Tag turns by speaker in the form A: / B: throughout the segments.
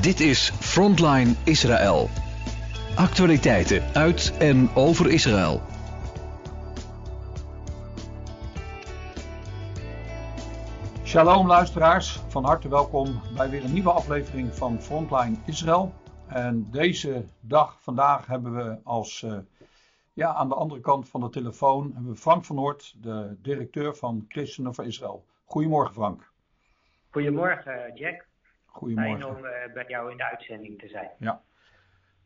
A: Dit is Frontline Israël. Actualiteiten uit en over Israël.
B: Shalom luisteraars, van harte welkom bij weer een nieuwe aflevering van Frontline Israël. En deze dag, vandaag, hebben we als uh, ja, aan de andere kant van de telefoon hebben we Frank van Noort, de directeur van Christenen voor Israël. Goedemorgen Frank.
C: Goedemorgen Jack.
B: Goedemorgen.
C: Fijn om bij jou in de uitzending te zijn.
B: Ja.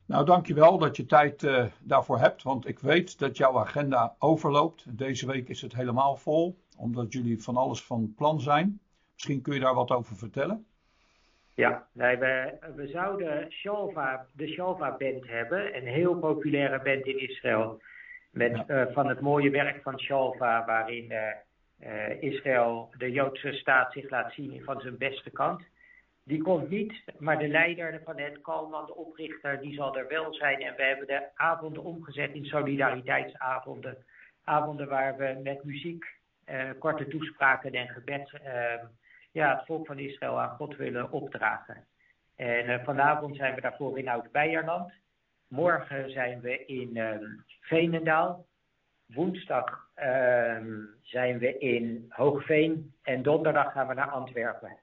B: Nou, dankjewel dat je tijd uh, daarvoor hebt, want ik weet dat jouw agenda overloopt. Deze week is het helemaal vol, omdat jullie van alles van plan zijn. Misschien kun je daar wat over vertellen.
C: Ja, nee, we, we zouden Shalva, de Shalva Band hebben, een heel populaire band in Israël. Met, ja. uh, van het mooie werk van Shalva, waarin uh, Israël, de Joodse staat, zich laat zien van zijn beste kant. Die komt niet, maar de leider van het Kalman, de oprichter, die zal er wel zijn. En we hebben de avonden omgezet in solidariteitsavonden. Avonden waar we met muziek, uh, korte toespraken en gebed uh, ja, het volk van Israël aan God willen opdragen. En uh, vanavond zijn we daarvoor in Oud-Beierland. Morgen zijn we in um, Veenendaal. Woensdag um, zijn we in Hoogveen. En donderdag gaan we naar Antwerpen.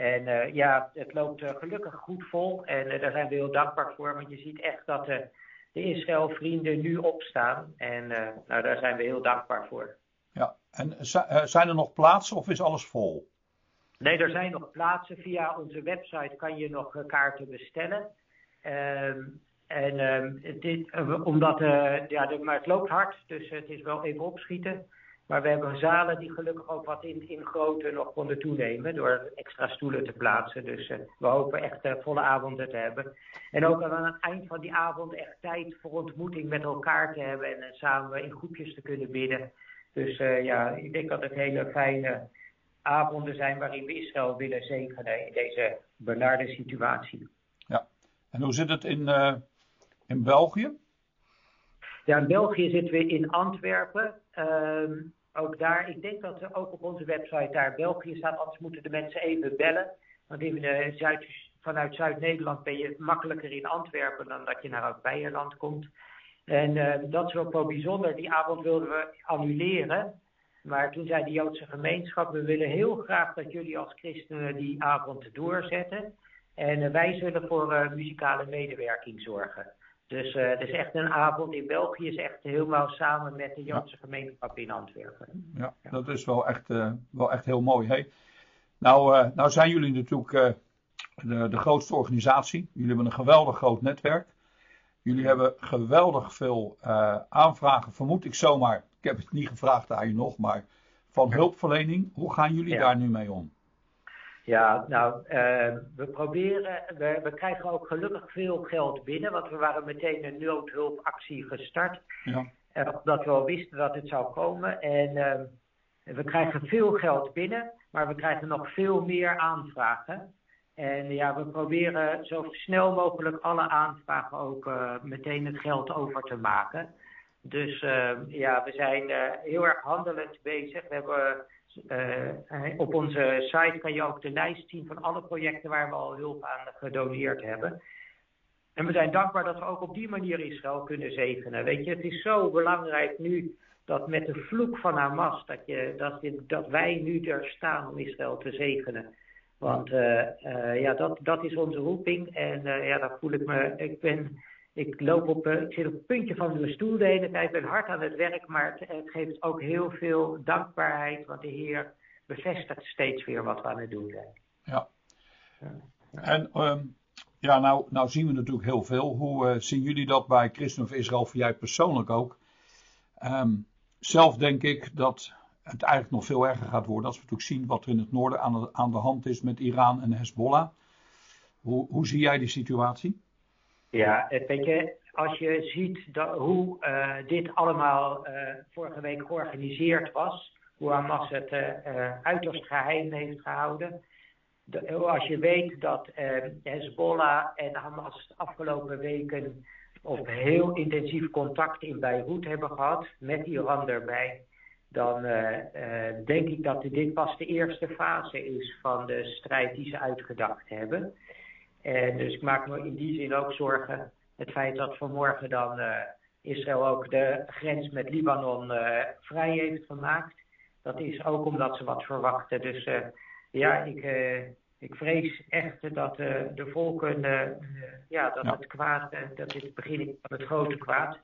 C: En uh, ja, het loopt uh, gelukkig goed vol en uh, daar zijn we heel dankbaar voor. Want je ziet echt dat de Israël-vrienden nu opstaan. En nou, daar zijn we heel dankbaar voor.
B: Ja, en zijn er nog plaatsen of is alles vol?
C: Nee, er zijn nog plaatsen. Via onze website kan je nog kaarten bestellen. Um, en um, dit, omdat, ja, de, maar het loopt hard, dus het is wel even opschieten. Maar we hebben zalen die gelukkig ook wat in, in grootte nog konden toenemen door extra stoelen te plaatsen. Dus uh, we hopen echt uh, volle avonden te hebben. En ook aan het eind van die avond echt tijd voor ontmoeting met elkaar te hebben en uh, samen in groepjes te kunnen bidden. Dus ja, ik denk dat het hele fijne avonden zijn waarin we Israël willen zegenen in deze benarde situatie.
B: Ja, en hoe zit het in, in België?
C: Ja, in België zitten we in Antwerpen. Um, ook daar, ik denk dat er ook op onze website daar België staat, anders moeten de mensen even bellen. Want de Zuid, vanuit Zuid-Nederland ben je makkelijker in Antwerpen dan dat je naar Beierland komt. En uh, dat is ook wel bijzonder. Die avond wilden we annuleren. Maar toen zei de Joodse gemeenschap, we willen heel graag dat jullie als christenen die avond doorzetten. En uh, wij zullen voor muzikale medewerking zorgen. Dus uh, het is echt een avond in België, is echt helemaal samen met de Joodse ja. gemeenschap in Antwerpen.
B: Ja, ja, dat is wel echt, uh, wel echt heel mooi. Hey, nou, uh, nou zijn jullie natuurlijk de, de grootste organisatie. Jullie hebben een geweldig groot netwerk. Jullie hebben geweldig veel aanvragen, vermoed ik zomaar. Ik heb het niet gevraagd aan je nog, maar van hulpverlening. Hoe gaan jullie daar nu mee om?
C: Ja, nou, uh, we proberen, we, we, krijgen ook gelukkig veel geld binnen, want we waren meteen een noodhulpactie gestart.
B: Ja.
C: Uh, omdat we al wisten dat het zou komen. En uh, we krijgen veel geld binnen, maar we krijgen nog veel meer aanvragen. En ja, we proberen zo snel mogelijk alle aanvragen ook meteen het geld over te maken. Dus ja, we zijn heel erg handelend bezig. We hebben uh, op onze site kan je ook de lijst zien van alle projecten waar we al hulp aan gedoneerd hebben. En we zijn dankbaar dat we ook op die manier Israël kunnen zegenen. Weet je, het is zo belangrijk nu dat met de vloek van Hamas, dat, je, dat, wij nu er staan om Israël te zegenen. Want uh, ja, dat, dat is onze roeping. En ja, daar voel ik me. Ik ben ik loop op, uh, ik zit op het puntje van mijn stoel de hele tijd, ben hard aan het werk, maar het, geeft ook heel veel dankbaarheid, want de Heer bevestigt steeds weer wat we aan het doen zijn.
B: Ja. En um, ja, nou, nou zien we natuurlijk heel veel. Hoe uh, zien jullie dat bij Christen of Israël, voor jij persoonlijk ook? Um, zelf denk ik dat het eigenlijk nog veel erger gaat worden als we natuurlijk zien wat er in het noorden aan de, aan de hand is met Iran en Hezbollah. Hoe, hoe zie jij die situatie?
C: Ja, weet je, als je ziet dat, hoe uh, dit allemaal uh, vorige week georganiseerd was, hoe Hamas het uh, uiterst geheim heeft gehouden. De, als je weet dat Hezbollah en Hamas de afgelopen weken op heel intensief contact in Beirut hebben gehad, met Iran erbij, dan denk ik dat dit pas de eerste fase is van de strijd die ze uitgedacht hebben. En dus ik maak me in die zin ook zorgen. Het feit dat vanmorgen dan Israël ook de grens met Libanon vrij heeft gemaakt. Dat is ook omdat ze wat verwachten. Dus ja, ik, ik vrees echt dat de volken, ja, dat het kwaad, dat dit het begin van het grote kwaad.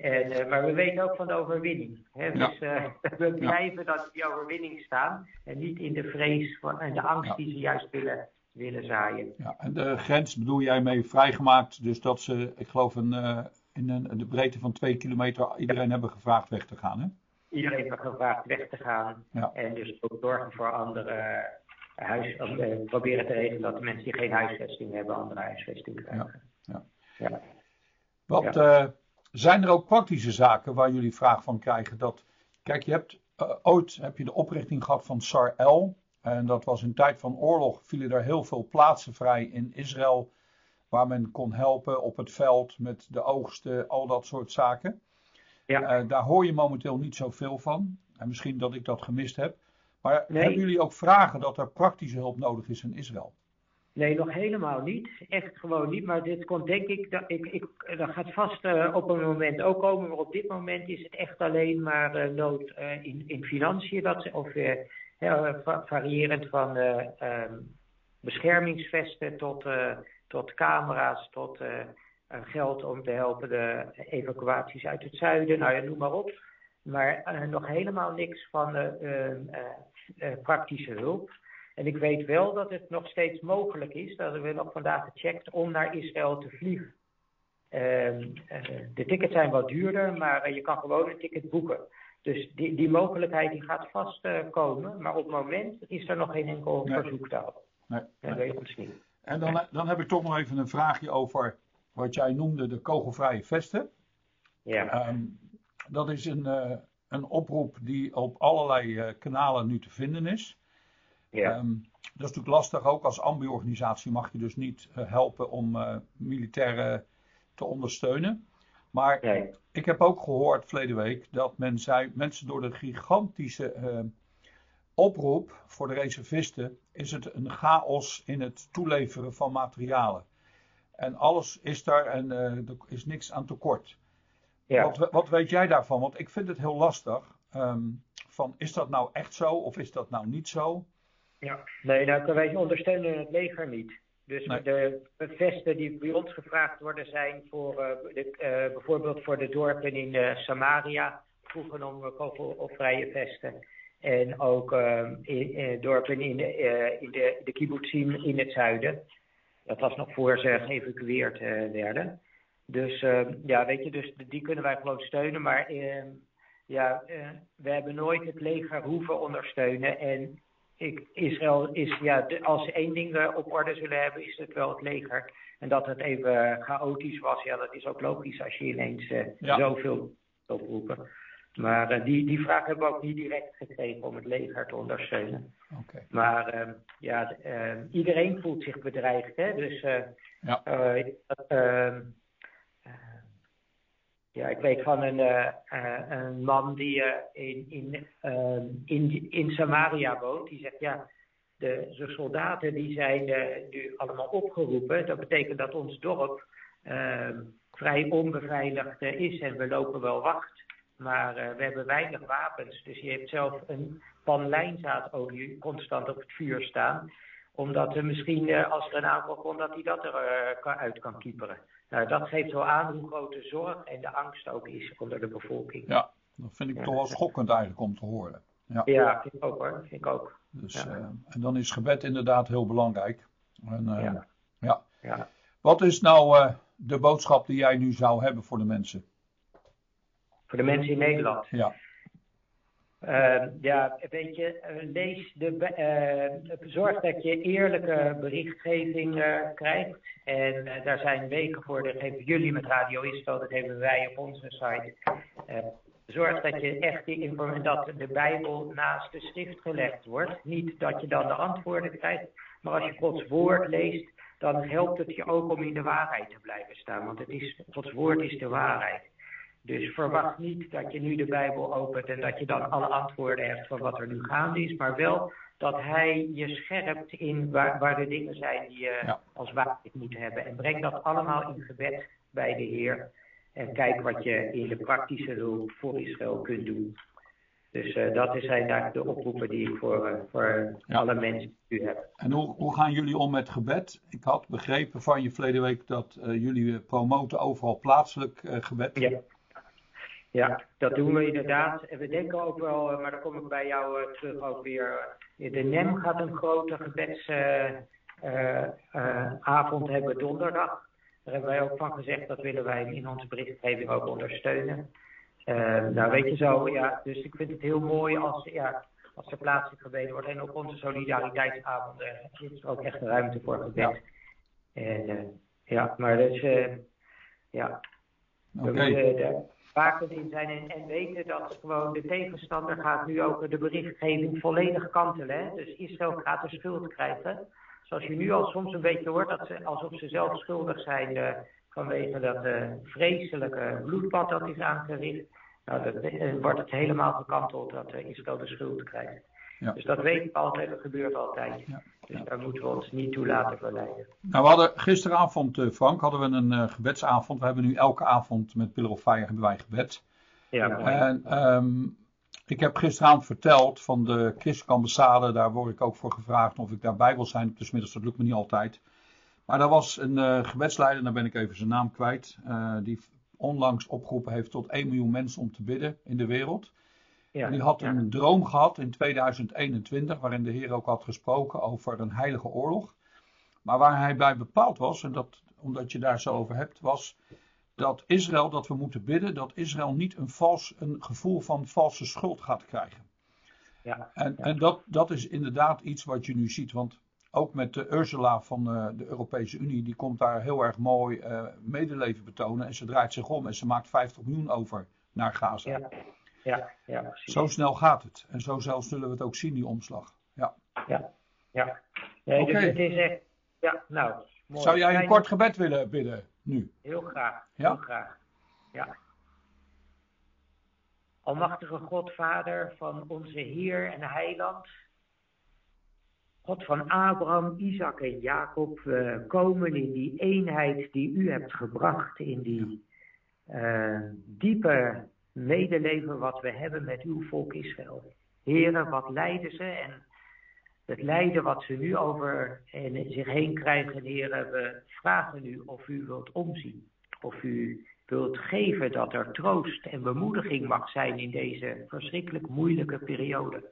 C: En, maar we weten ook van de overwinning. Hè? Dus uh, we blijven dat die overwinning staan. En niet in de vrees van, en de angst die ze juist willen, willen zaaien.
B: Ja, en de grens bedoel jij mee vrijgemaakt. Dus dat ze, ik geloof, een, uh, in een, de breedte van twee kilometer iedereen hebben gevraagd weg te gaan. Hè?
C: Iedereen heeft gevraagd weg te gaan. Ja. En dus ook zorgen voor andere huis, proberen te regelen dat de mensen die geen huisvesting hebben, andere huisvesting krijgen. Ja.
B: ja. Wat zijn er ook praktische zaken waar jullie vraag van krijgen? Dat, kijk, je hebt uh, ooit heb je de oprichting gehad van SAR-L. En dat was in tijd van oorlog vielen er heel veel plaatsen vrij in Israël. Waar men kon helpen op het veld met de oogsten, al dat soort zaken. Ja. Uh, daar hoor je momenteel niet zoveel van. En misschien dat ik dat gemist heb. Maar hebben jullie ook vragen dat er praktische hulp nodig is in Israël?
C: Nee, nog helemaal niet. Echt gewoon niet. Maar dit komt denk ik, dat, ik, ik, dat gaat vast uh, op een moment ook komen. Maar op dit moment is het echt alleen maar uh, nood uh, in, in financiën. Dat, of variërend van um, beschermingsvesten tot, tot camera's, tot geld om te helpen de evacuaties uit het zuiden. Nou ja, noem maar op. Maar nog helemaal niks van praktische hulp. En ik weet wel dat het nog steeds mogelijk is, dat hebben we nog vandaag gecheckt, om naar Israël te vliegen. Uh, de tickets zijn wat duurder, maar je kan gewoon een ticket boeken. Dus die, die mogelijkheid die gaat vast uh, komen, maar op het moment is er nog geen enkel nee. verzoek daarop. Nee, nee. weet ons niet.
B: En dan, dan heb ik toch nog even een vraagje over wat jij noemde de kogelvrije vesten. Ja. Um, dat is een, een oproep die op allerlei kanalen nu te vinden is. Ja. Um, dat is natuurlijk lastig. Ook als ambi-organisatie mag je dus niet uh, helpen om militairen te ondersteunen. Maar nee. ik heb ook gehoord verleden week dat men zei, mensen door de gigantische uh, oproep voor de reservisten, is het een chaos in het toeleveren van materialen. En alles is daar en er is niks aan tekort. Ja. Wat, wat, weet jij daarvan? Want ik vind het heel lastig. Um, van, is dat nou echt zo of is dat nou niet zo?
C: Ja, nee, nou, wij ondersteunen het leger niet. Dus de vesten die bij ons gevraagd worden zijn voor de, uh, bijvoorbeeld voor de dorpen in uh, Samaria, vroegen om kogelvrije vesten. En ook in, dorpen in, de, in de, de kibbutzim in het zuiden. Dat was nog voor ze geëvacueerd werden. Dus ja, weet je, dus die kunnen wij gewoon steunen. Maar ja, we hebben nooit het leger hoeven ondersteunen. En ik, Israël is, ja, als ze één ding eh, op orde zullen hebben, is het wel het leger. En dat het even chaotisch was, ja, dat is ook logisch als je ineens uh, ja. zoveel oproepen. Maar uh, die, die vraag hebben we ook niet direct gekregen om het leger te ondersteunen. Okay. Maar uh, ja, uh, iedereen voelt zich bedreigd. Hè? Dus ja. dat, ehm, ja, ik weet van een, uh, een man die uh, in, in, uh, in, in Samaria woont. Die zegt, ja, de, de soldaten die zijn nu allemaal opgeroepen. Dat betekent dat ons dorp ehm, vrij onbeveiligd is en we lopen wel wacht. Maar we hebben weinig wapens. Dus je hebt zelf een pan lijnzaadolie constant op het vuur staan. Omdat er misschien, als er een aanval komt, dat hij dat eruit kan kieperen. Nou, dat geeft wel aan hoe groot de zorg en de angst ook is onder de bevolking.
B: Ja, dat vind ik toch wel schokkend eigenlijk om te horen.
C: Ja, ja vind ik ook hoor. Vind ik ook.
B: Dus, ja. uh, en dan is gebed inderdaad heel belangrijk. En, uh, ja. ja. Ja. Wat is nou uh, de boodschap die jij nu zou hebben voor de mensen?
C: Voor de mensen in Nederland?
B: Ja.
C: Uh, ja, weet je, lees de, uh, zorg dat je eerlijke berichtgeving krijgt. En daar zijn weken voor, dat geven jullie met Radio Isto, dat hebben wij op onze site. zorg dat je echt die informatie, de Bijbel naast de schrift gelegd wordt. Niet dat je dan de antwoorden krijgt, maar als je Gods woord leest, dan helpt het je ook om in de waarheid te blijven staan. Want het is, Gods woord is de waarheid. Dus verwacht niet dat je nu de Bijbel opent en dat je dan alle antwoorden hebt van wat er nu gaande is, maar wel dat hij je scherpt in waar, waar de dingen zijn die je als waarheid moet hebben. En breng dat allemaal in gebed bij de Heer. En kijk wat je in de praktische hulp voor Israël kunt doen. Dus uh, dat zijn eigenlijk de oproepen die ik voor, uh, voor alle mensen u heb.
B: En hoe, hoe gaan jullie om met gebed? Ik had begrepen van je verleden week dat uh, jullie promoten overal plaatselijk gebed.
C: Ja. Ja, dat doen we inderdaad. En we denken ook wel, maar dan kom ik bij jou terug ook weer. De NEM gaat een grote gebedsavond hebben donderdag. Daar hebben wij ook van gezegd, dat willen wij in onze berichtgeving ook ondersteunen. Uh, nou, weet je zo, ja, dus ik vind het heel mooi als, ja, als er plaatselijk gebeden wordt. En op onze solidariteitsavond uh, is er ook echt ruimte voor gebed. En uh, ja, maar dus, ja, we okay. Er vakend in zijn en, en, weten dat gewoon de tegenstander gaat nu ook de berichtgeving volledig kantelen. Hè? Dus Israël gaat de schuld krijgen. Zoals je nu al soms een beetje hoort, dat ze, alsof ze zelf schuldig zijn vanwege dat vreselijke bloedbad dat is aangericht. Nou, dan eh, wordt het helemaal gekanteld dat Israël de schuld krijgt. Ja. Dus dat weet ik altijd, dat gebeurt altijd. Ja. Dus daar moeten we ons niet toe laten verleiden.
B: Nou, we hadden gisteravond, uh, Frank, hadden we een uh, gebedsavond. We hebben nu elke avond met Pillar of Fire hebben wij gebed. Ja, En um, ik heb gisteravond verteld van de christelijke ambassade, daar word ik ook voor gevraagd of ik daarbij wil zijn. Dus middags, dat lukt me niet altijd. Maar daar was een uh, gebedsleider, daar ben ik even zijn naam kwijt, die onlangs opgeroepen heeft tot 1 miljoen mensen om te bidden in de wereld. Ja, die had een droom gehad in 2021, waarin de Heer ook had gesproken over een heilige oorlog. Maar waar hij bij bepaald was, en dat omdat je daar zo over hebt, was dat Israël, dat we moeten bidden, dat Israël niet een, vals, een gevoel van valse schuld gaat krijgen. Ja, en, en dat, dat is inderdaad iets wat je nu ziet. Want ook met de Ursula van uh, de Europese Unie, die komt daar heel erg mooi uh, medeleven betonen. En ze draait zich om en ze maakt 50 miljoen over naar Gaza. Ja, ja, ja precies. Zo snel gaat het. En zo zelfs zullen we het ook zien, die omslag. Ja,
C: ja. ja. Nee, okay. dus het is echt, ja, nou,
B: mooi. Zou jij een kort gebed willen bidden nu?
C: Heel graag, ja? heel graag. Ja. Almachtige God, Vader van onze Heer en Heiland God van Abraham, Isaac en Jacob, we komen in die eenheid die u hebt gebracht, in die uh, diepe medeleven wat we hebben met uw volk Israël. Heren, wat lijden ze en het lijden wat ze nu over en zich heen krijgen, heren, we vragen u of u wilt omzien. Of u wilt geven dat er troost en bemoediging mag zijn in deze verschrikkelijk moeilijke periode.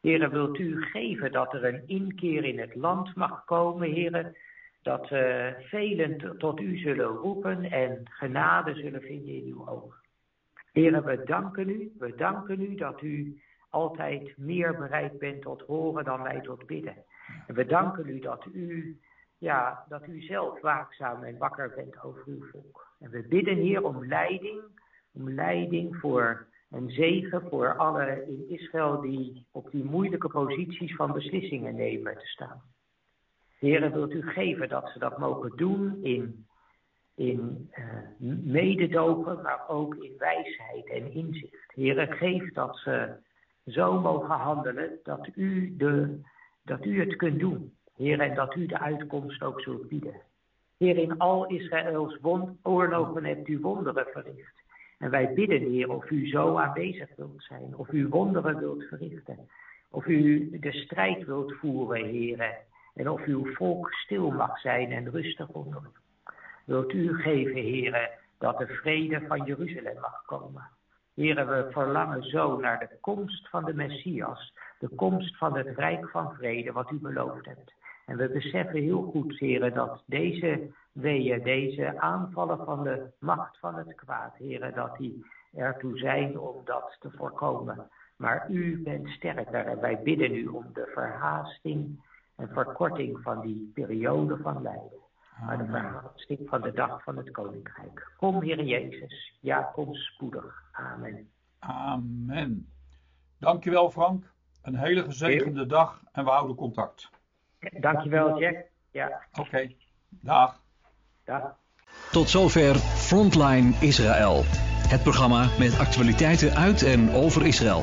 C: Heren, wilt u geven dat er een inkeer in het land mag komen, heren, dat uh, velen tot u zullen roepen en genade zullen vinden in uw ogen. Heren, we danken u, we danken u dat u altijd meer bereid bent tot horen dan wij tot bidden. En we danken u dat u, ja, dat u zelf waakzaam en wakker bent over uw volk. En we bidden hier om leiding, om leiding voor een zegen voor alle in Israël die op die moeilijke posities van beslissingen nemen te staan. Heren, wilt u geven dat ze dat mogen doen in, in uh, mededogen, maar ook in wijsheid en inzicht. Heren, geef dat ze zo mogen handelen dat u, de, dat u het kunt doen. Heer, en dat u de uitkomst ook zult bieden. Heer, in al Israëls oorlogen hebt u wonderen verricht. En wij bidden, Heer, of u zo aanwezig wilt zijn, of u wonderen wilt verrichten, of u de strijd wilt voeren, Heer, en of uw volk stil mag zijn en rustig onder. Wilt u geven, Heer, dat de vrede van Jeruzalem mag komen. Heren, we verlangen zo naar de komst van de Messias, de komst van het Rijk van Vrede, wat u beloofd hebt. En we beseffen heel goed, heren, dat deze weeën, deze aanvallen van de macht van het kwaad, heren, dat die ertoe zijn om dat te voorkomen. Maar u bent sterker en wij bidden u om de verhaasting en verkorting van die periode van lijden. Maar de verhaasting van de dag van het koninkrijk. Kom, Heer Jezus. Ja, kom spoedig. Amen.
B: Amen. Dankjewel, Frank. Een hele gezegende dag en we houden contact.
C: Dankjewel, Jack. Ja.
B: Oké, okay. dag.
C: Dag.
A: Tot zover Frontline Israël. Het programma met actualiteiten uit en over Israël.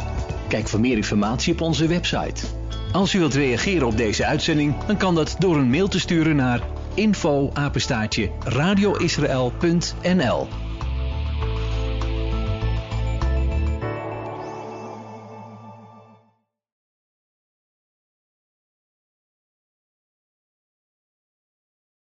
A: Kijk voor meer informatie op onze website. Als u wilt reageren op deze uitzending, dan kan dat door een mail te sturen naar info radioisrael.nl